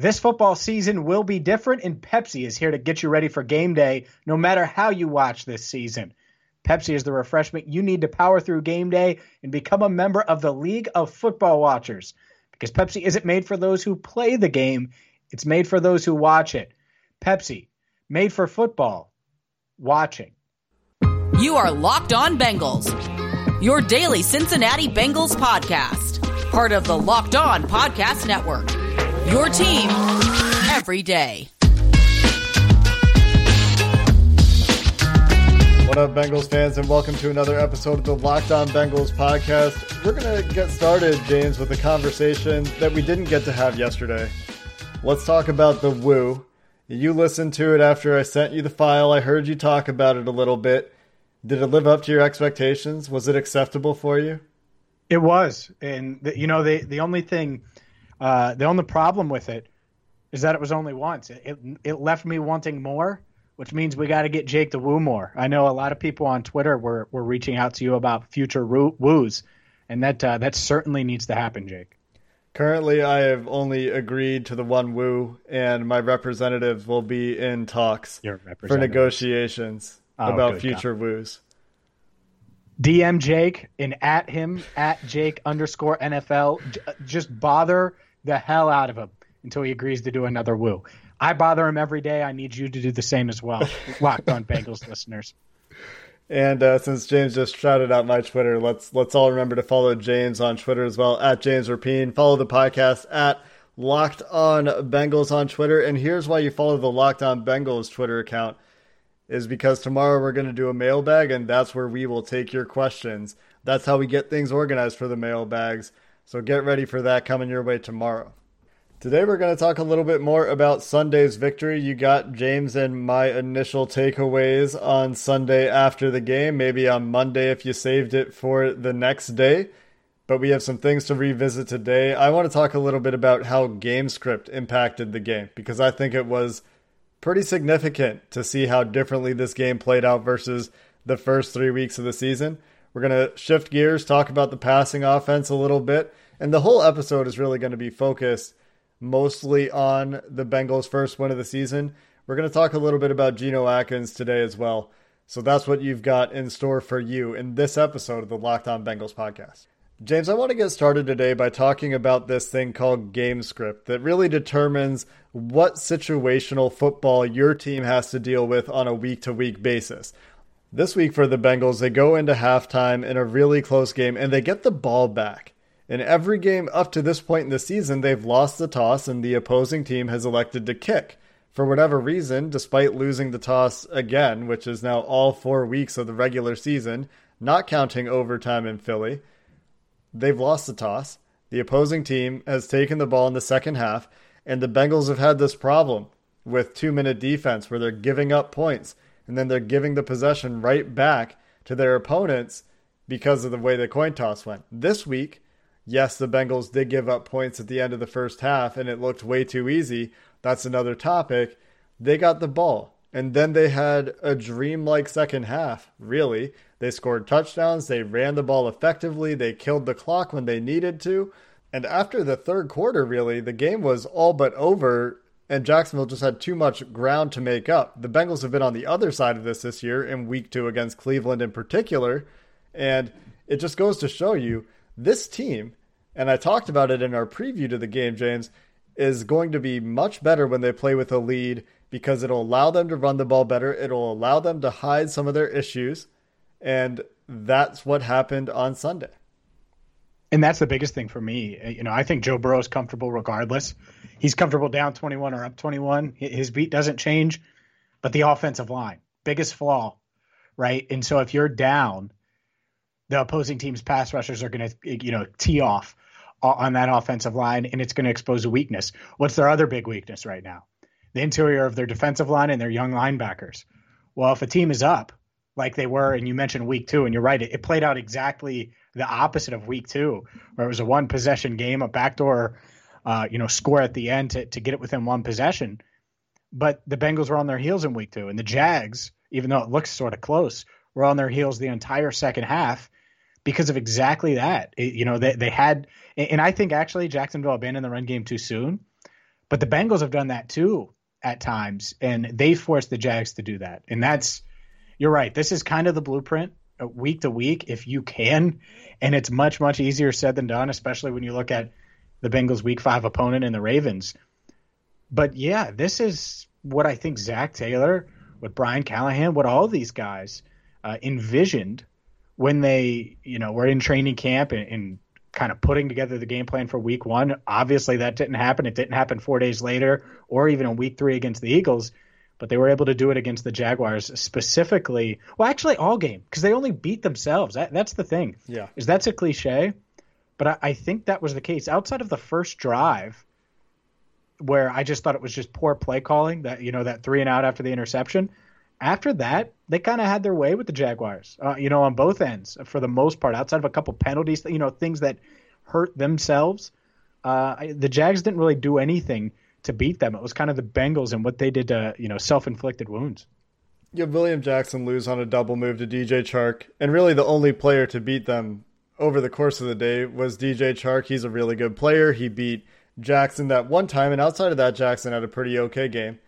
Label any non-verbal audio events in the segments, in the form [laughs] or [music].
This football season will be different, and Pepsi is here to get you ready for game day no matter how you watch this season. Pepsi is the refreshment you need to power through game day and become a member of the League of Football Watchers. Because Pepsi isn't made for those who play the game, it's made for those who watch it. Pepsi, made for football, watching. You are Locked On Bengals, your daily Cincinnati Bengals podcast, part of the Locked On Podcast Network. Your team every day. What up, Bengals fans, and welcome to another episode of the Locked On Bengals podcast. We're going to get started, James, with a conversation that we didn't get to have yesterday. Let's talk about the woo. You listened to it after I sent you the file. I heard you talk about it a little bit. Did it live up to your expectations? Was it acceptable for you? It was, and the, you know the the only thing uh, the only problem with it is that it was only once. It, it, it left me wanting more, which means we got to get Jake to woo more. I know a lot of people on Twitter were, were reaching out to you about future woo- woos, and that uh, that certainly needs to happen, Jake. Currently, I have only agreed to the one woo, and my representatives will be in talks for negotiations oh, about future God. woos. DM Jake and at him at Jake underscore NFL. Just bother the hell out of him until he agrees to do another woo. I bother him every day. I need you to do the same as well. [laughs] Locked on Bengals listeners. And uh, since James just shouted out my Twitter, let's let's all remember to follow James on Twitter as well at James Rapien. Follow the podcast at Locked On Bengals on Twitter. And here's why you follow the Locked On Bengals Twitter account is because tomorrow we're going to do a mailbag, and that's where we will take your questions. That's how we get things organized for the mailbags. So get ready for that coming your way tomorrow. Today we're going to talk a little bit more about Sunday's victory. You got James and my initial takeaways on Sunday after the game, maybe on Monday if you saved it for the next day. But we have some things to revisit today. I want to talk a little bit about how game script impacted the game because I think it was pretty significant to see how differently this game played out versus the first three weeks of the season. We're going to shift gears, talk about the passing offense a little bit, and the whole episode is really going to be focused mostly on the Bengals' first win of the season. We're going to talk a little bit about Geno Atkins today as well. So that's what you've got in store for you in this episode of the Locked On Bengals podcast. James, I want to get started today by talking about this thing called game script that really determines what situational football your team has to deal with on a week to week basis. This week for the Bengals, they go into halftime in a really close game and they get the ball back. In every game up to this point in the season, they've lost the toss and the opposing team has elected to kick. For whatever reason, despite losing the toss again, which is now all four weeks of the regular season, not counting overtime in Philly, they've lost the toss. The opposing team has taken the ball in the second half, and the Bengals have had this problem with two minute defense where they're giving up points and then they're giving the possession right back to their opponents because of the way the coin toss went. This week, yes, the Bengals did give up points at the end of the first half and it looked way too easy. That's another topic. They got the ball. And then they had a dreamlike second half, really. They scored touchdowns, they ran the ball effectively, they killed the clock when they needed to. And after the third quarter, really, the game was all but over, and Jacksonville just had too much ground to make up. The Bengals have been on the other side of this this year in week two against Cleveland in particular. And it just goes to show you this team and I talked about it in our preview to the game, James, is going to be much better when they play with a lead because it'll allow them to run the ball better. It'll allow them to hide some of their issues. And that's what happened on Sunday. And that's the biggest thing for me. Uh, you know, I think Joe Burrow is comfortable regardless. He's comfortable down 21 or up 21. His beat doesn't change, but the offensive line, biggest flaw, right? And so if you're down, the opposing team's pass rushers are going to, you know, tee off on that offensive line, and it's going to expose a weakness. What's their other big weakness right now? The interior of their defensive line and their young linebackers. Well, if a team is up like they were, and you mentioned week two, and you're right, it, it played out exactly the opposite of week two, where it was a one possession game, a backdoor, uh, you know, score at the end to, to get it within one possession. But the Bengals were on their heels in week two, and the Jags, even though it looks sort of close, were on their heels the entire second half because of exactly that. It, you know, they, they had, and I think actually Jacksonville abandoned the run game too soon, but the Bengals have done that too at times, and they forced the Jags to do that. And that's, you're right. This is kind of the blueprint uh, week to week if you can, and it's much much easier said than done, especially when you look at the Bengals' Week Five opponent in the Ravens. But yeah, this is what I think Zac Taylor, what Brian Callahan, what all these guys uh, envisioned when they, you know, were in training camp and, and kind of putting together the game plan for week one. Obviously, that didn't happen. It didn't happen four days later or even in week three against the Eagles, but they were able to do it against the Jaguars specifically. Well, actually, all game because they only beat themselves. That, that's the thing. Yeah. Is that's a cliche, but I, I think that was the case. Outside of the first drive, where I just thought it was just poor play calling, that, you know, that three and out after the interception after that, they kind of had their way with the Jaguars, uh, you know, on both ends for the most part, outside of a couple penalties, you know, things that hurt themselves. Uh, the Jags didn't really do anything to beat them. It was kind of the Bengals and what they did to, you know, self inflicted wounds. Have William Jackson lose on a double move to DJ Chark, and really the only player to beat them over the course of the day was DJ Chark. He's a really good player. He beat Jackson that one time, and outside of that, Jackson had a pretty okay game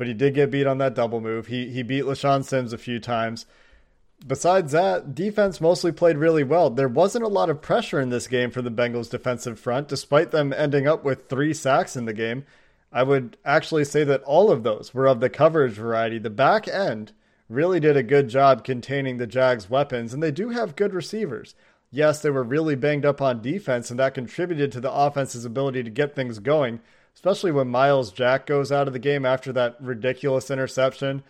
but he did get beat on that double move. He he beat LeShaun Sims a few times. Besides that, defense mostly played really well. There wasn't a lot of pressure in this game for the Bengals defensive front, despite them ending up with three sacks in the game. I would actually say that all of those were of the coverage variety. The back end really did a good job containing the Jags' weapons, and they do have good receivers. Yes, they were really banged up on defense, and that contributed to the offense's ability to get things going especially when Myles Jack goes out of the game after that ridiculous interception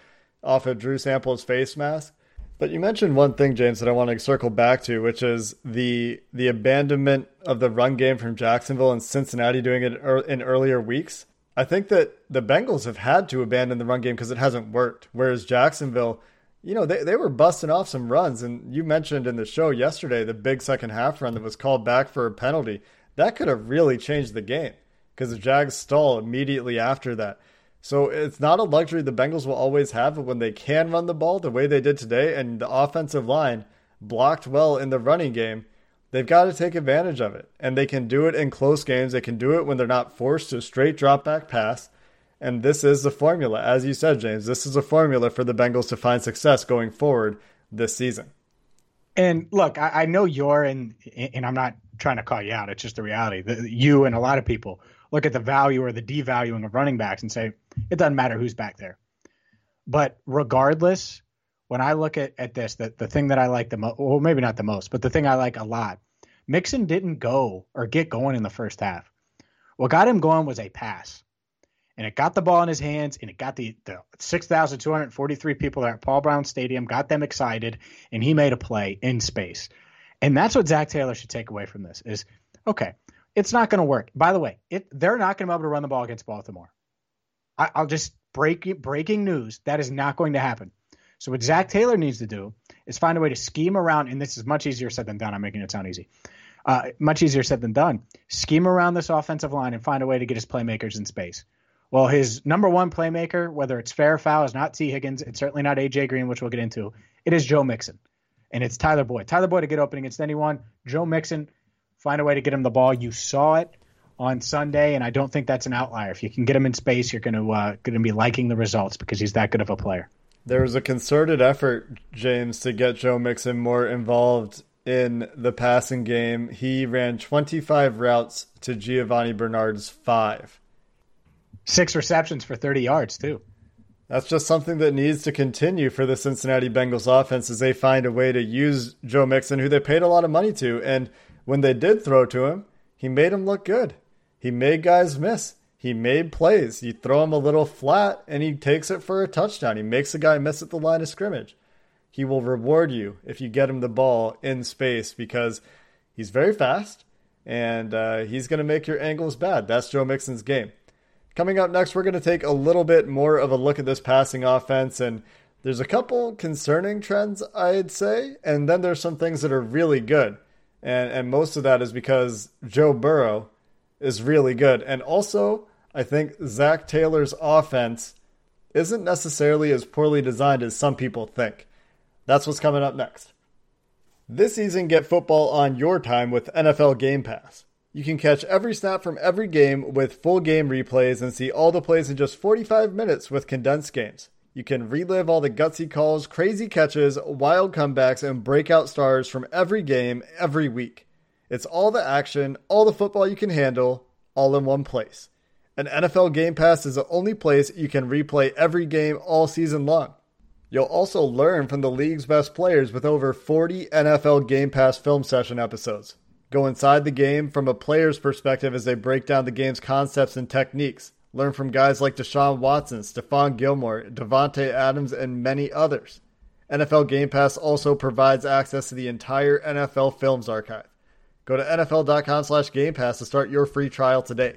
off of Drew Sample's face mask. But you mentioned one thing, James, that I want to circle back to, which is the the abandonment of the run game from Jacksonville and Cincinnati doing it in earlier weeks. I think that the Bengals have had to abandon the run game because it hasn't worked. Whereas Jacksonville, you know, they, they were busting off some runs. And you mentioned in the show yesterday the big second half run that was called back for a penalty. That could have really changed the game because the Jags stall immediately after that. So it's not a luxury the Bengals will always have, but when they can run the ball the way they did today and the offensive line blocked well in the running game, they've got to take advantage of it. And they can do it in close games. They can do it when they're not forced to straight drop back pass. And this is the formula. As you said, James, this is a formula for the Bengals to find success going forward this season. And look, I, I know you're, and and I'm not trying to call you out. It's just the reality. The, you and a lot of people look at the value or the devaluing of running backs and say it doesn't matter who's back there. But regardless, when I look at, at this, the, the thing that I like the most, well, maybe not the most, but the thing I like a lot, Mixon didn't go or get going in the first half. What got him going was a pass. And it got the ball in his hands and it got the, the 6,243 people at Paul Brown Stadium, got them excited, and he made a play in space. And that's what Zac Taylor should take away from this is okay, it's not going to work. By the way, it, they're not going to be able to run the ball against Baltimore. I, will just break breaking news. That is not going to happen. So what Zac Taylor needs to do is find a way to scheme around, and this is much easier said than done. I'm making it sound easy. Uh, much easier said than done. Scheme around this offensive line and find a way to get his playmakers in space. Well, his number one playmaker, whether it's fair or foul, is not Tee Higgins. It's certainly not AJ Green, which we'll get into. It is Joe Mixon, and it's Tyler Boyd. Tyler Boyd to get open against anyone. Joe Mixon find a way to get him the ball. You saw it on Sunday, and I don't think that's an outlier. If you can get him in space, you're going to uh, going to be liking the results because he's that good of a player. There was a concerted effort, James, to get Joe Mixon more involved in the passing game. He ran 25 routes to Giovani Bernard's five. Six receptions for 30 yards, too. That's just something that needs to continue for the Cincinnati Bengals offense as they find a way to use Joe Mixon, who they paid a lot of money to. And when they did throw to him, he made him look good. He made guys miss. He made plays. You throw him a little flat and he takes it for a touchdown. He makes a guy miss at the line of scrimmage. He will reward you if you get him the ball in space because he's very fast and uh, he's going to make your angles bad. That's Joe Mixon's game. Coming up next, we're going to take a little bit more of a look at this passing offense and There's a couple concerning trends, I'd say, and then there's some things that are really good. And and most of that is because Joe Burrow is really good. And also, I think Zac Taylor's offense isn't necessarily as poorly designed as some people think. That's what's coming up next. This season, get football on your time with NFL Game Pass. You can catch every snap from every game with full game replays and see all the plays in just 45 minutes with condensed games. You can relive all the gutsy calls, crazy catches, wild comebacks, and breakout stars from every game every week. It's all the action, all the football you can handle, all in one place. And NFL Game Pass is the only place you can replay every game all season long. You'll also learn from the league's best players with over 40 NFL Game Pass film session episodes. Go inside the game from a player's perspective as they break down the game's concepts and techniques. Learn from guys like Deshaun Watson, Stephon Gilmore, Davante Adams, and many others. NFL Game Pass also provides access to the entire NFL Films archive. Go to NFL.com slash Game Pass to start your free trial today.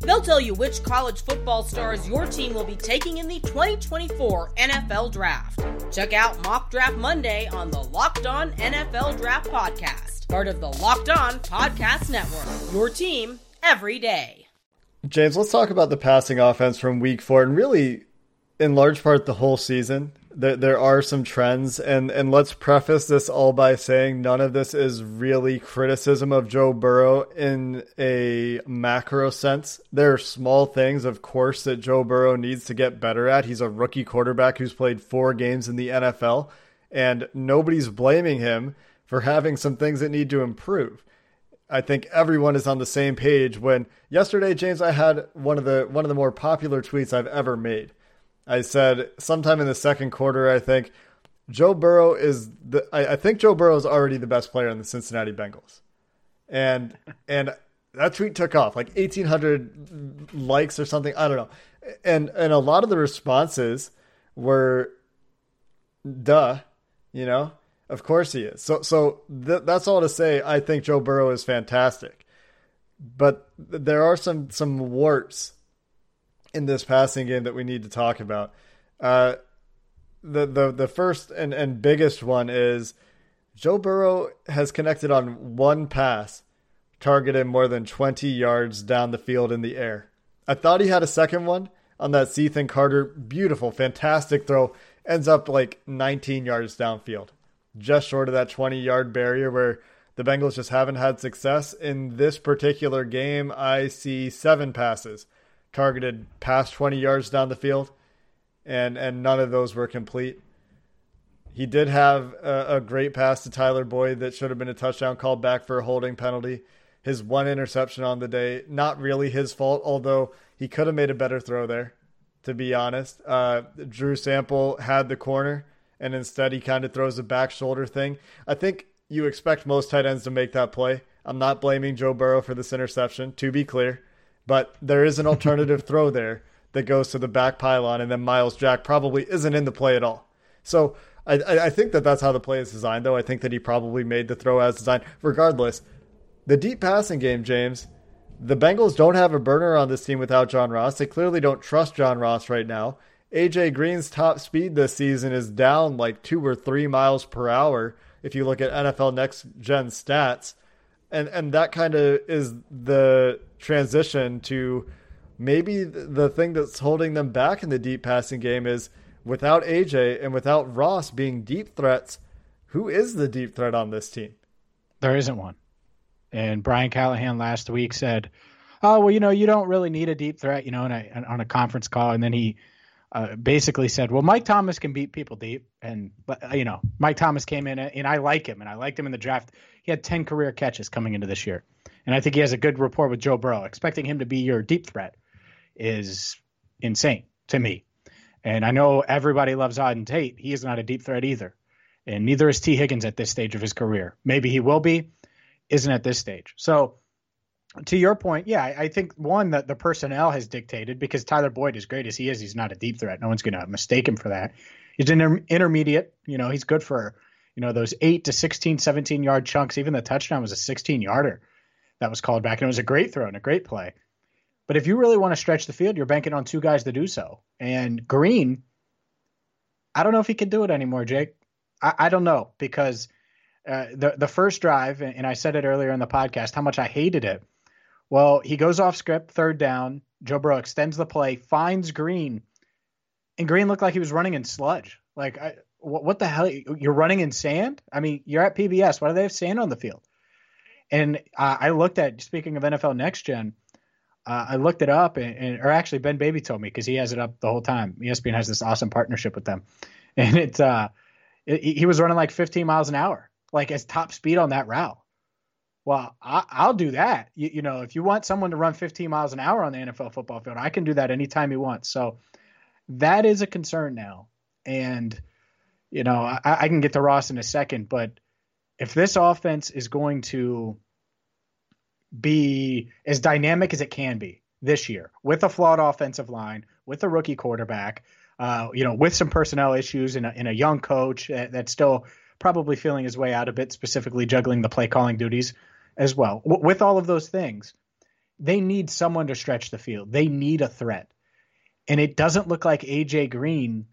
They'll tell you which college football stars your team will be taking in the 2024 NFL Draft. Check out Mock Draft Monday on the Locked On NFL Draft Podcast, part of the Locked On Podcast Network. Your team every day. James, let's talk about the passing offense from week four and really, in large part, the whole season there, there are some trends, and, and let's preface this all by saying none of this is really criticism of Joe Burrow in a macro sense. There are small things, of course, that Joe Burrow needs to get better at. He's a rookie quarterback who's played four games in the NFL, and nobody's blaming him for having some things that need to improve. I think everyone is on the same page when yesterday, James, I had one of the one of the more popular tweets I've ever made I said sometime in the second quarter, I think Joe Burrow is the. I, I think Joe Burrow is already the best player in the Cincinnati Bengals, and [laughs] and that tweet took off like eighteen hundred likes or something. I don't know, and and a lot of the responses were, "Duh," you know. Of course he is. So so th- that's all to say. I think Joe Burrow is fantastic, but there are some some warts in this passing game that we need to talk about. Uh, the the the first and, and biggest one is Joe Burrow has connected on one pass, targeted more than 20 yards down the field in the air. I thought he had a second one on that Cethan Carter, beautiful, fantastic throw, ends up like 19 yards downfield, just short of that 20 yard barrier where the Bengals just haven't had success. In this particular game, I see seven passes targeted past 20 yards down the field, and and none of those were complete. He did have a, a, great pass to Tyler Boyd that should have been a touchdown called back for a holding penalty. His one interception on the day, not really his fault, although he could have made a better throw there, to be honest. Uh, Drew Sample had the corner, and instead he kind of throws a back shoulder thing. I think you expect most tight ends to make that play. I'm not blaming Joe Burrow for this interception, to be clear. But there is an alternative throw there that goes to the back pylon, and then Myles Jack probably isn't in the play at all. So I, I think that that's how the play is designed, though. I think that he probably made the throw as designed. Regardless, the deep passing game, James, the Bengals don't have a burner on this team without John Ross. They clearly don't trust John Ross right now. AJ Green's top speed this season is down like two or three miles per hour if you look at NFL Next Gen stats and and that kind of is the transition to maybe the thing that's holding them back in the deep passing game is without AJ and without Ross being deep threats, who is the deep threat on this team? There isn't one. And Brian Callahan last week said, "Oh well, you know, you don't really need a deep threat, you know." And on a conference call, and then he uh, basically said, "Well, Mike Thomas can beat people deep, and you know, Mike Thomas came in, and I like him, and I liked him in the draft. He had ten career catches coming into this year, and I think he has a good rapport with Joe Burrow. Expecting him to be your deep threat is insane to me. And I know everybody loves Auden Tate. He is not a deep threat either, and neither is Tee Higgins at this stage of his career. Maybe he will be, isn't at this stage. So." to your point, yeah, I, I think one that the personnel has dictated because Tyler Boyd, as great as he is, he's not a deep threat. No one's going to mistake him for that. He's an inter- intermediate. You know, he's good for you know those eight to 16, 17 yard chunks. Even the touchdown was a 16 yarder that was called back, and it was a great throw and a great play. But if you really want to stretch the field, you're banking on two guys to do so. And Green, I don't know if he can do it anymore, Jake. I, I don't know because uh, the the first drive, and I said it earlier in the podcast, how much I hated it. Well, he goes off script, third down. Joe Burrow extends the play, finds Green, and Green looked like he was running in sludge. Like, I, what, what, the hell? You're running in sand? I mean, you're at PBS. Why do they have sand on the field? And uh, I looked at, speaking of NFL Next Gen, uh, I looked it up, and, and, or actually, Ben Baby told me because he has it up the whole time. ESPN has this awesome partnership with them, [laughs] and it, uh, it, he was running like 15 miles an hour, like as top speed on that route. Well, I, will do that. You, you, know, if you want someone to run 15 miles an hour on the NFL football field, I can do that anytime you want. So that is a concern now, and you know, I, I can get to Ross in a second, but if this offense is going to be as dynamic as it can be this year with a flawed offensive line, with a rookie quarterback, uh, you know, with some personnel issues and a, and a young coach that, that's still probably feeling his way out a bit, specifically juggling the play calling duties as well. W- with all of those things, they need someone to stretch the field. They need a threat. And it doesn't look like AJ Green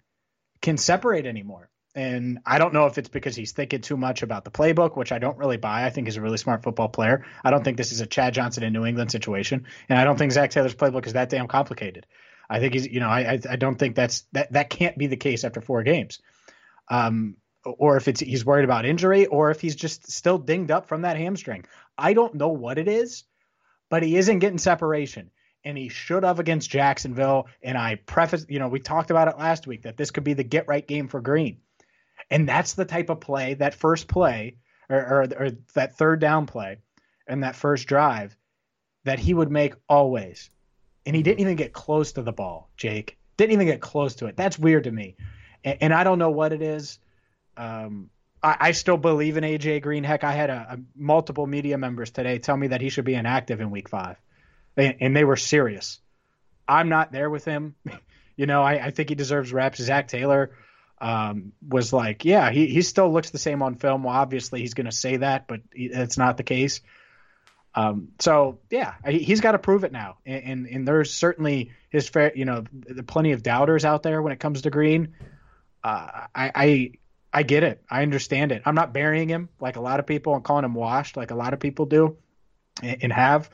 can separate anymore. And I don't know if it's because he's thinking too much about the playbook, which I don't really buy. I think he's a really smart football player. I don't think this is a Chad Johnson in New England situation, and I don't think Zac Taylor's playbook is that damn complicated. I think he's, you know, I I don't think that's that that can't be the case after four games, um, or if it's he's worried about injury, or if he's just still dinged up from that hamstring. I don't know what it is, but he isn't getting separation and he should have against Jacksonville. And I preface, you know, we talked about it last week that this could be the get right game for Green. And that's the type of play, that first play, or, or, or that third down play, and that first drive, that he would make always. And he didn't even get close to the ball, Jake. Didn't even get close to it. That's weird to me. And, and I don't know what it is. Um, I, I, still believe in AJ Green. Heck, I had a, a, multiple media members today tell me that he should be inactive in Week Five, and, and they were serious. I'm not there with him. [laughs] you know, I, I think he deserves reps. Zac Taylor um, was like, yeah, he, he still looks the same on film. Well, obviously he's going to say that, but it's not the case. Um, so yeah, he's got to prove it now. And, and, and, there's certainly his fair, you know, plenty of doubters out there when it comes to Green. Uh, I, I, I get it. I understand it. I'm not burying him like a lot of people and calling him washed like a lot of people do and, and have.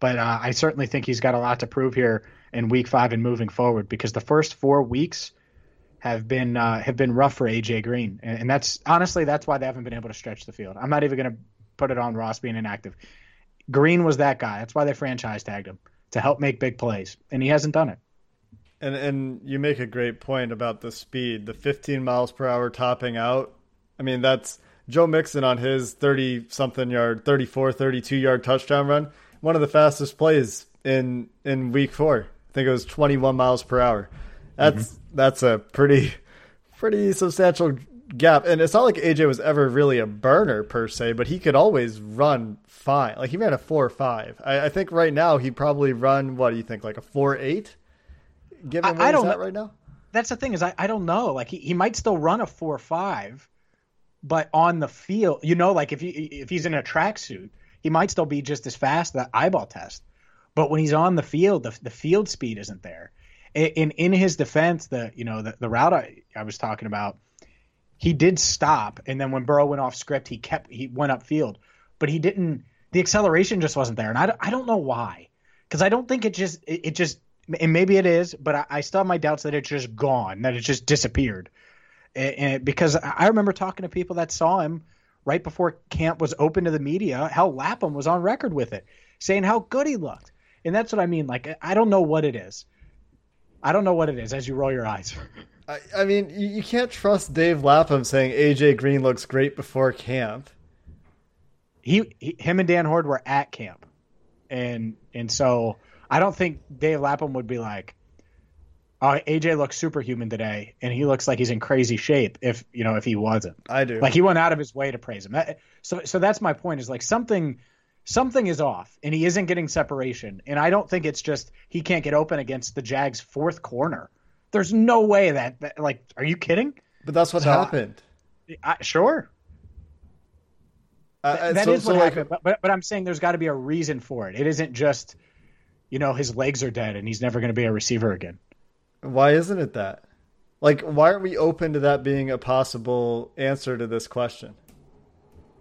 But uh, I certainly think he's got a lot to prove here in week five and moving forward because the first four weeks – have been uh, have been rough for AJ Green, and, and, that's honestly that's why they haven't been able to stretch the field. I'm not even going to put it on Ross being inactive. Green was that guy. That's why they franchise tagged him to help make big plays, and he hasn't done it. And and you make a great point about the speed, the 15 miles per hour topping out. I mean, that's Joe Mixon on his 30 something yard, 34, 32 yard touchdown run. One of the fastest plays in in week 4. I think it was 21 miles per hour. That's mm-hmm. that's a pretty pretty substantial gap. And it's not like AJ was ever really a burner per se, but he could always run fine. Like he ran a four five. I, I think right now he'd probably run what do you think, like a four eight? Given where I, I don't, at right now? That's the thing, is I, I don't know. Like he, he might still run a four five, but on the field, you know, like if he if he's in a tracksuit, he might still be just as fast that eyeball test. But when he's on the field, the, the field speed isn't there in in his defense, the you know the, the route I, I was talking about, he did stop, and then when Burrow went off script, he kept he went upfield, but he didn't. The acceleration just wasn't there, and I, I don't know why, because I don't think it just it, it, just and maybe it is, but I, I, still have my doubts that it's just gone, that it just disappeared, and, and because I remember talking to people that saw him right before camp was open to the media. Hal Lapham was on record with it, saying how good he looked, and that's what I mean. Like I don't know what it is I don't know what it is as you roll your eyes. [laughs] I, I mean, you, you can't trust Dave Lapham saying AJ Green looks great before camp. He, he, him and Dan Hoard were at camp, and and so I don't think Dave Lapham would be like, "Oh, AJ looks superhuman today, and he looks like he's in crazy shape." If you know, if he wasn't, I do. Like he went out of his way to praise him. That, so so that's my point. Is like something something is off and he isn't getting separation. And I don't think it's just he can't get open against the Jags' fourth corner. There's no way that, that like, are you kidding? But that's what so, happened. I, sure. Uh, that so, is what so happened. Like, but, but I'm saying there's got to be a reason for it. It isn't just, you know, his legs are dead and he's never going to be a receiver again. Why isn't it that? Like, why aren't we open to that being a possible answer to this question?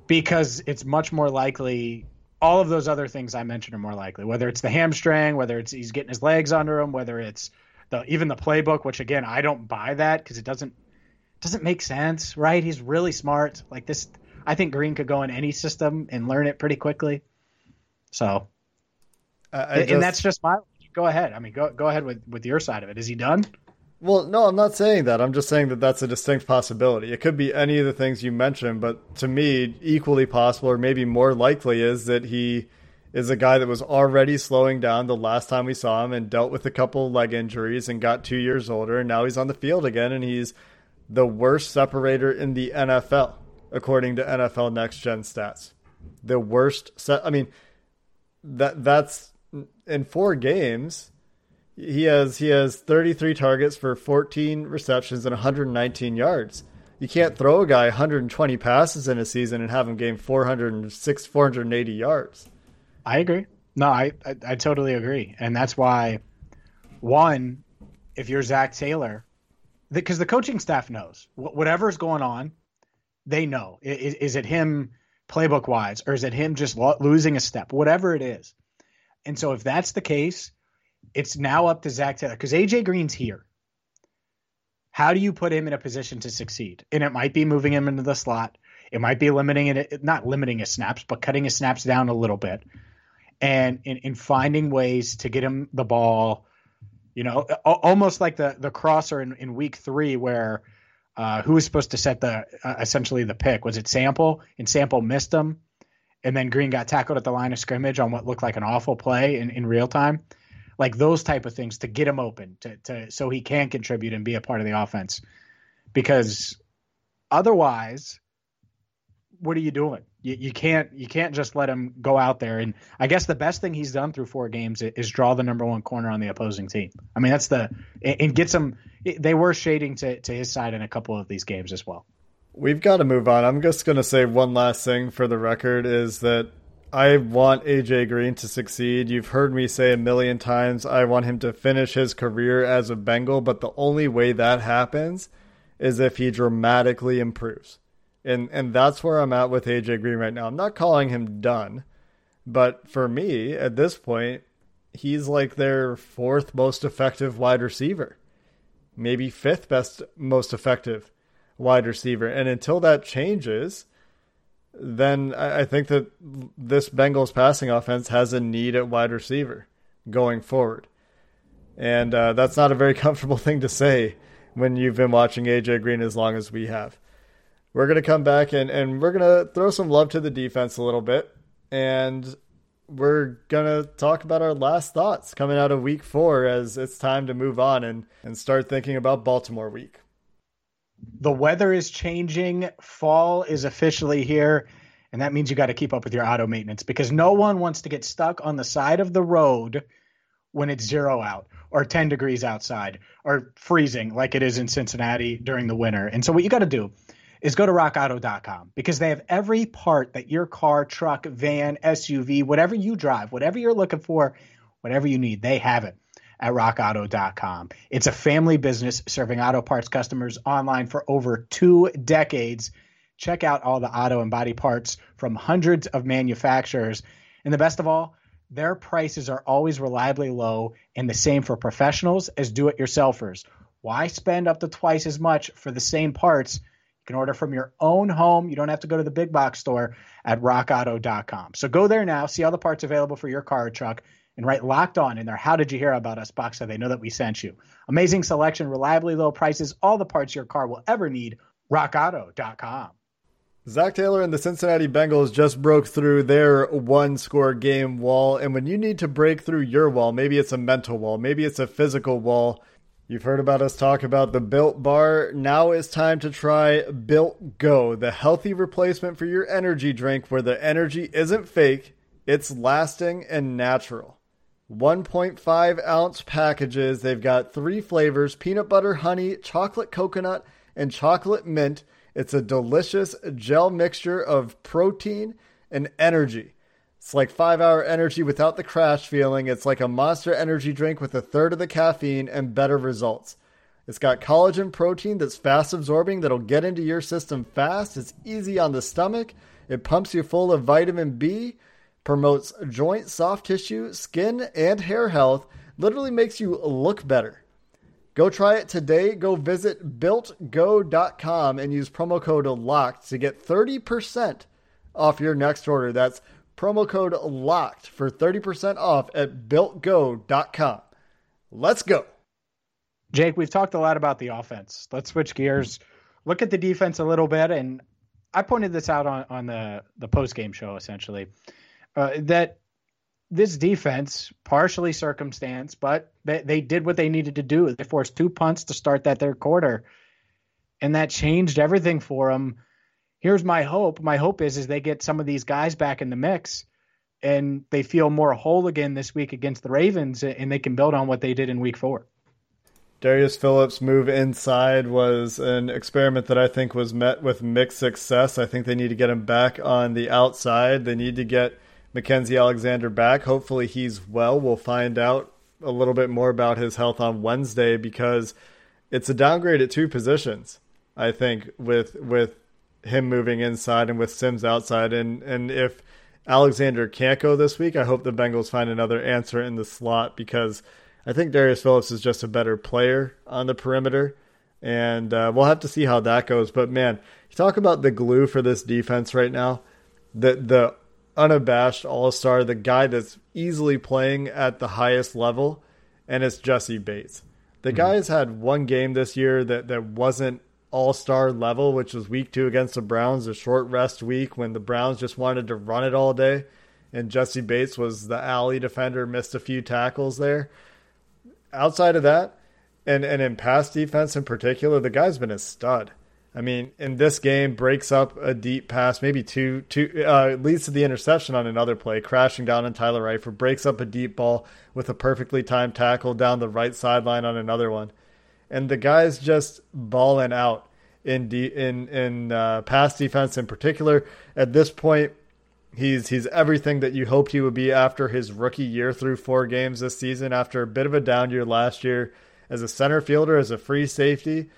Because it's much more likely all of those other things I mentioned are more likely. Whether it's the hamstring, whether it's he's getting his legs under him, whether it's the even the playbook, which again I don't buy that because it doesn't doesn't make sense, right? He's really smart. Like this, I think Green could go in any system and learn it pretty quickly. So, uh, just, and that's just my. Go ahead. I mean, go go ahead with with your side of it. Is he done? Well, no, I'm not saying that. I'm just saying that that's a distinct possibility. It could be any of the things you mentioned, but to me, equally possible or maybe more likely is that he is a guy that was already slowing down the last time we saw him and dealt with a couple leg injuries and got two years older, and now he's on the field again, and he's the worst separator in the NFL, according to NFL Next Gen stats. The worst set. I mean, that that's in four games he has he has 33 targets for 14 receptions and 119 yards. You can't throw a guy 120 passes in a season and have him gain 406 480 yards. I agree. No, I, I, I totally agree, and that's why one, if you're Zac Taylor, because the, the, coaching staff knows whatever's going on, they know. Is, is it him playbook wise, or is it him just lo- losing a step? Whatever it is, and so if that's the case, it's now up to Zac Taylor because AJ Green's here. How do you put him in a position to succeed? And it might be moving him into the slot. It might be limiting it, not limiting his snaps, but cutting his snaps down a little bit, and in, in finding ways to get him the ball. You know, almost like the the crosser in, in week three where uh, who was supposed to set the uh, essentially the pick? Was it Sample? And Sample missed him, and then Green got tackled at the line of scrimmage on what looked like an awful play in, in real time like those type of things to get him open to, to so he can contribute and be a part of the offense. Because otherwise what are you doing? You, you can't you can't just let him go out there. And i guess the best thing he's done through four games is draw the number one corner on the opposing team. I mean that's the and get some they were shading to, to his side in a couple of these games as well. We've got to move on. I'm just going to say one last thing for the record is that I want AJ Green to succeed. You've heard me say a million times I want him to finish his career as a Bengal, but the only way that happens is if he dramatically improves. And and that's where I'm at with AJ Green right now. I'm not calling him done, but for me at this point, he's like their fourth most effective wide receiver. Maybe fifth best most effective wide receiver. And until that changes, then I think that this Bengals passing offense has a need at wide receiver going forward. And uh, that's not a very [laughs] comfortable thing to say when you've been watching AJ Green as long as we have. We're going to come back and, and we're going to throw some love to the defense a little bit. And we're going to talk about our last thoughts coming out of week four as it's time to move on and, and start thinking about Baltimore week the weather is changing. Fall is officially here. And that means you got to keep up with your auto maintenance because no one wants to get stuck on the side of the road when it's zero out or 10 degrees outside or freezing like it is in Cincinnati during the winter. And so, what you got to do is go to rockauto.com because they have every part that your car, truck, van, SUV, whatever you drive, whatever you're looking for, whatever you need, they have it at rockauto.com. It's a family business serving auto parts customers online for over two decades. Check out all the auto and body parts from hundreds of manufacturers. And the best of all, their prices are always reliably low and the same for professionals as do it yourselfers. Why spend up to twice as much for the same parts? You can order from your own home. You don't have to go to the big box store at rockauto.com. So go there now, see all the parts available for your car or truck and write locked on in there. How did you hear about us box so they know that we sent you? Amazing selection, reliably low prices, all the parts your car will ever need. RockAuto.com. Zac Taylor and the Cincinnati Bengals just broke through their one score game wall. And when you need to break through your wall, maybe it's a mental wall, maybe it's a physical wall. You've heard about us talk about the Built Bar. Now it's time to try Built Go, the healthy replacement for your energy drink where the energy isn't fake It's lasting and natural. 1.5 ounce packages. They've got three flavors peanut butter, honey, chocolate coconut, and chocolate mint. It's a delicious gel mixture of protein and energy. It's like five hour energy without the crash feeling. It's like a monster energy drink with a third of the caffeine and better results. It's got collagen protein that's fast absorbing, that'll get into your system fast. It's easy on the stomach. It pumps you full of vitamin B, promotes joint, soft tissue, skin, and hair health, literally makes you look better. Go try it today. Go visit builtgo.com and use promo code LOCKED to get 30% off your next order. That's promo code LOCKED for 30% off at builtgo.com. Let's go. Jake, we've talked a lot about the offense. Let's switch gears. Look at the defense a little bit. And I pointed this out on, on the, the post game show, essentially, uh, that this defense, partially circumstance, but they, they did what they needed to do. They forced two punts to start that third quarter, and that changed everything for them. Here's my hope. My hope is is they get some of these guys back in the mix, and they feel more whole again this week against the Ravens, and they can build on what they did in Week Four. Darius Phillips' move inside was an experiment that I think was met with mixed success. I think they need to get him back on the outside. They need to get Mackensie Alexander back. Hopefully he's well. We'll find out a little bit more about his health on Wednesday because it's a downgrade at two positions. I think with with him moving inside and with Sims outside and and if Alexander can't go this week, I hope the Bengals find another answer in the slot because I think Darius Phillips is just a better player on the perimeter. And uh, we'll have to see how that goes. But man, you talk about the glue for this defense right now. The the unabashed all star, the guy that's easily playing at the highest level, and it's Jessie Bates. The mm-hmm. guy has had one game this year that, that wasn't all star level, which was week two against the Browns, a short rest week when the Browns just wanted to run it all day. And Jessie Bates was the alley defender, missed a few tackles there. Outside of that, and, and in pass defense in particular, the guy's been a stud. I mean, in this game, breaks up a deep pass, maybe two, two uh, leads to the interception on another play, crashing down on Tyler Eifert, breaks up a deep ball with a perfectly timed tackle down the right sideline on another one, and the guy's just balling out in de- in in uh, pass defense in particular. At this point, he's he's everything that you hoped he would be after his rookie year through four games this season. After a bit of a down year last year as a center fielder, as a free safety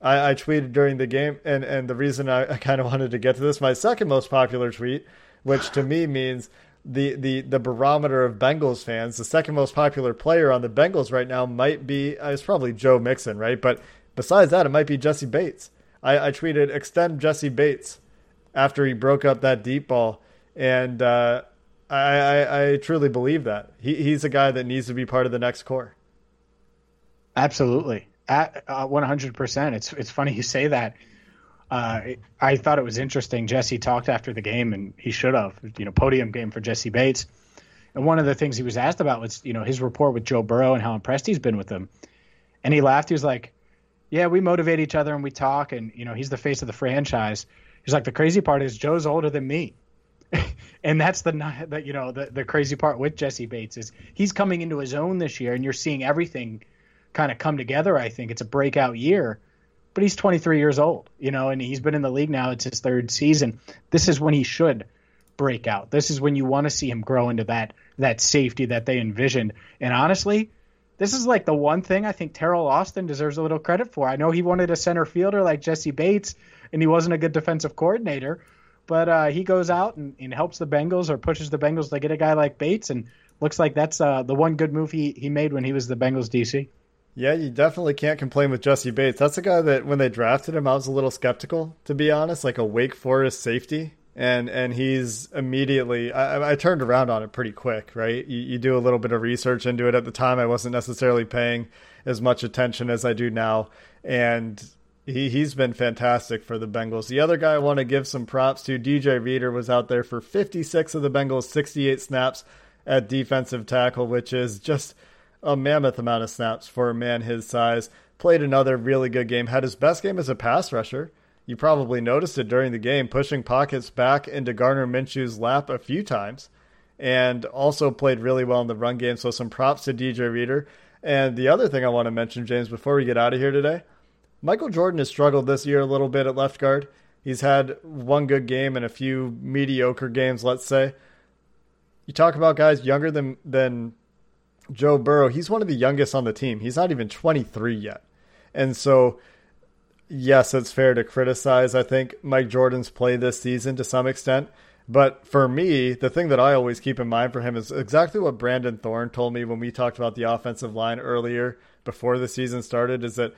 I, I tweeted during the game, and, and the reason I, I kind of wanted to get to this, my second most popular tweet, which to me means the, the, the barometer of Bengals fans, the second most popular player on the Bengals right now might be, uh, it's probably Joe Mixon, right? But besides that, it might be Jessie Bates. I, I tweeted, extend Jessie Bates after he broke up that deep ball. And uh, I, I, I truly believe that. He, he's a guy that needs to be part of the next core. Absolutely. At uh, 100%. It's it's funny you say that. Uh, I thought it was interesting. Jessie talked after the game, and he should have. You know, podium game for Jessie Bates. And one of the things he was asked about was, you know, his rapport with Joe Burrow and how impressed he's been with him. And he laughed. He was like, "Yeah, we motivate each other and we talk, and you know, he's the face of the franchise." He's like, "The crazy part is Joe's older than me." [laughs] and that's the that you know the the crazy part with Jessie Bates is he's coming into his own this year, and you're seeing everything kind of come together. I think it's a breakout year, but he's 23 years old, you know, and he's been in the league now. It's his third season. This is when he should break out. This is when you want to see him grow into that that safety that they envisioned. And honestly, this is like the one thing I think Teryl Austin deserves a little credit for. I know he wanted a center fielder like Jessie Bates, and he wasn't a good defensive coordinator, but uh, he goes out and, and, helps the Bengals or pushes the Bengals to get a guy like Bates, and looks like that's uh, the one good move he, he made when he was the Bengals DC. Yeah, you definitely can't complain with Jessie Bates. That's a guy that when they drafted him, I was a little skeptical, to be honest, like a Wake Forest safety. And and he's immediately I, I turned around on it pretty quick, right? You, you do a little bit of research into it. At the time, I wasn't necessarily paying as much attention as I do now, and he he's been fantastic for the Bengals. The other guy I want to give some props to, DJ Reader, was out there for 56 of the Bengals' 68 snaps at defensive tackle, which is just a mammoth amount of snaps for a man his size. Played another really good game. Had his best game as a pass rusher. You probably noticed it during the game, pushing pockets back into Gardner Minshew's lap a few times. and also played really well in the run game. So some props to DJ Reader. And the other thing I want to mention, James, before we get out of here today, Michael Jordan has struggled this year a little bit at left guard. He's had one good game and a few mediocre games, let's say. You talk about guys younger than than Joe Burrow. He's one of the youngest on the team. He's not even 23 yet. And so yes, it's fair to criticize I think Mike Jordan's play this season to some extent. But for me, the thing that I always keep in mind for him is exactly what Brandon Thorn told me when we talked about the offensive line earlier before the season started is that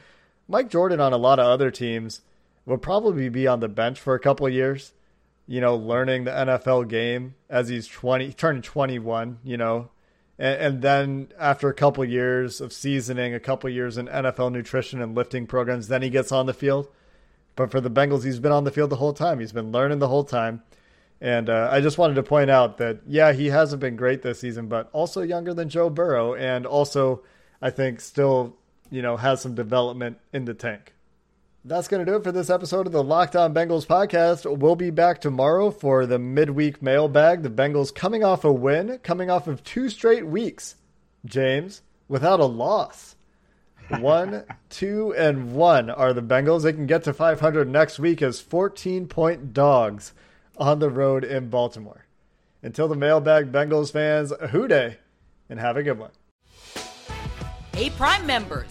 Mike Jordan on a lot of other teams would probably be on the bench for a couple years, you know, learning the NFL game as he's 20, turning 21, you know. And, and then after a couple years of seasoning, a couple years in NFL nutrition and lifting programs, then he gets on the field. But for the Bengals, he's been on the field the whole time. He's been learning the whole time. And uh, I just wanted to point out that, yeah, he hasn't been great this season, but also younger than Joe Burrow, and also, I think, still, you know, has some development in the tank. That's going to do it for this episode of the Locked On Bengals podcast. We'll be back tomorrow for the midweek mailbag. The Bengals coming off a win, coming off of two straight weeks, James, without a loss. [laughs] One, two, and one are the Bengals. They can get to 500 next week as 14 point dogs on the road in Baltimore. Until the mailbag, Bengals fans, a Who Dey, and have a good one. Hey, Prime members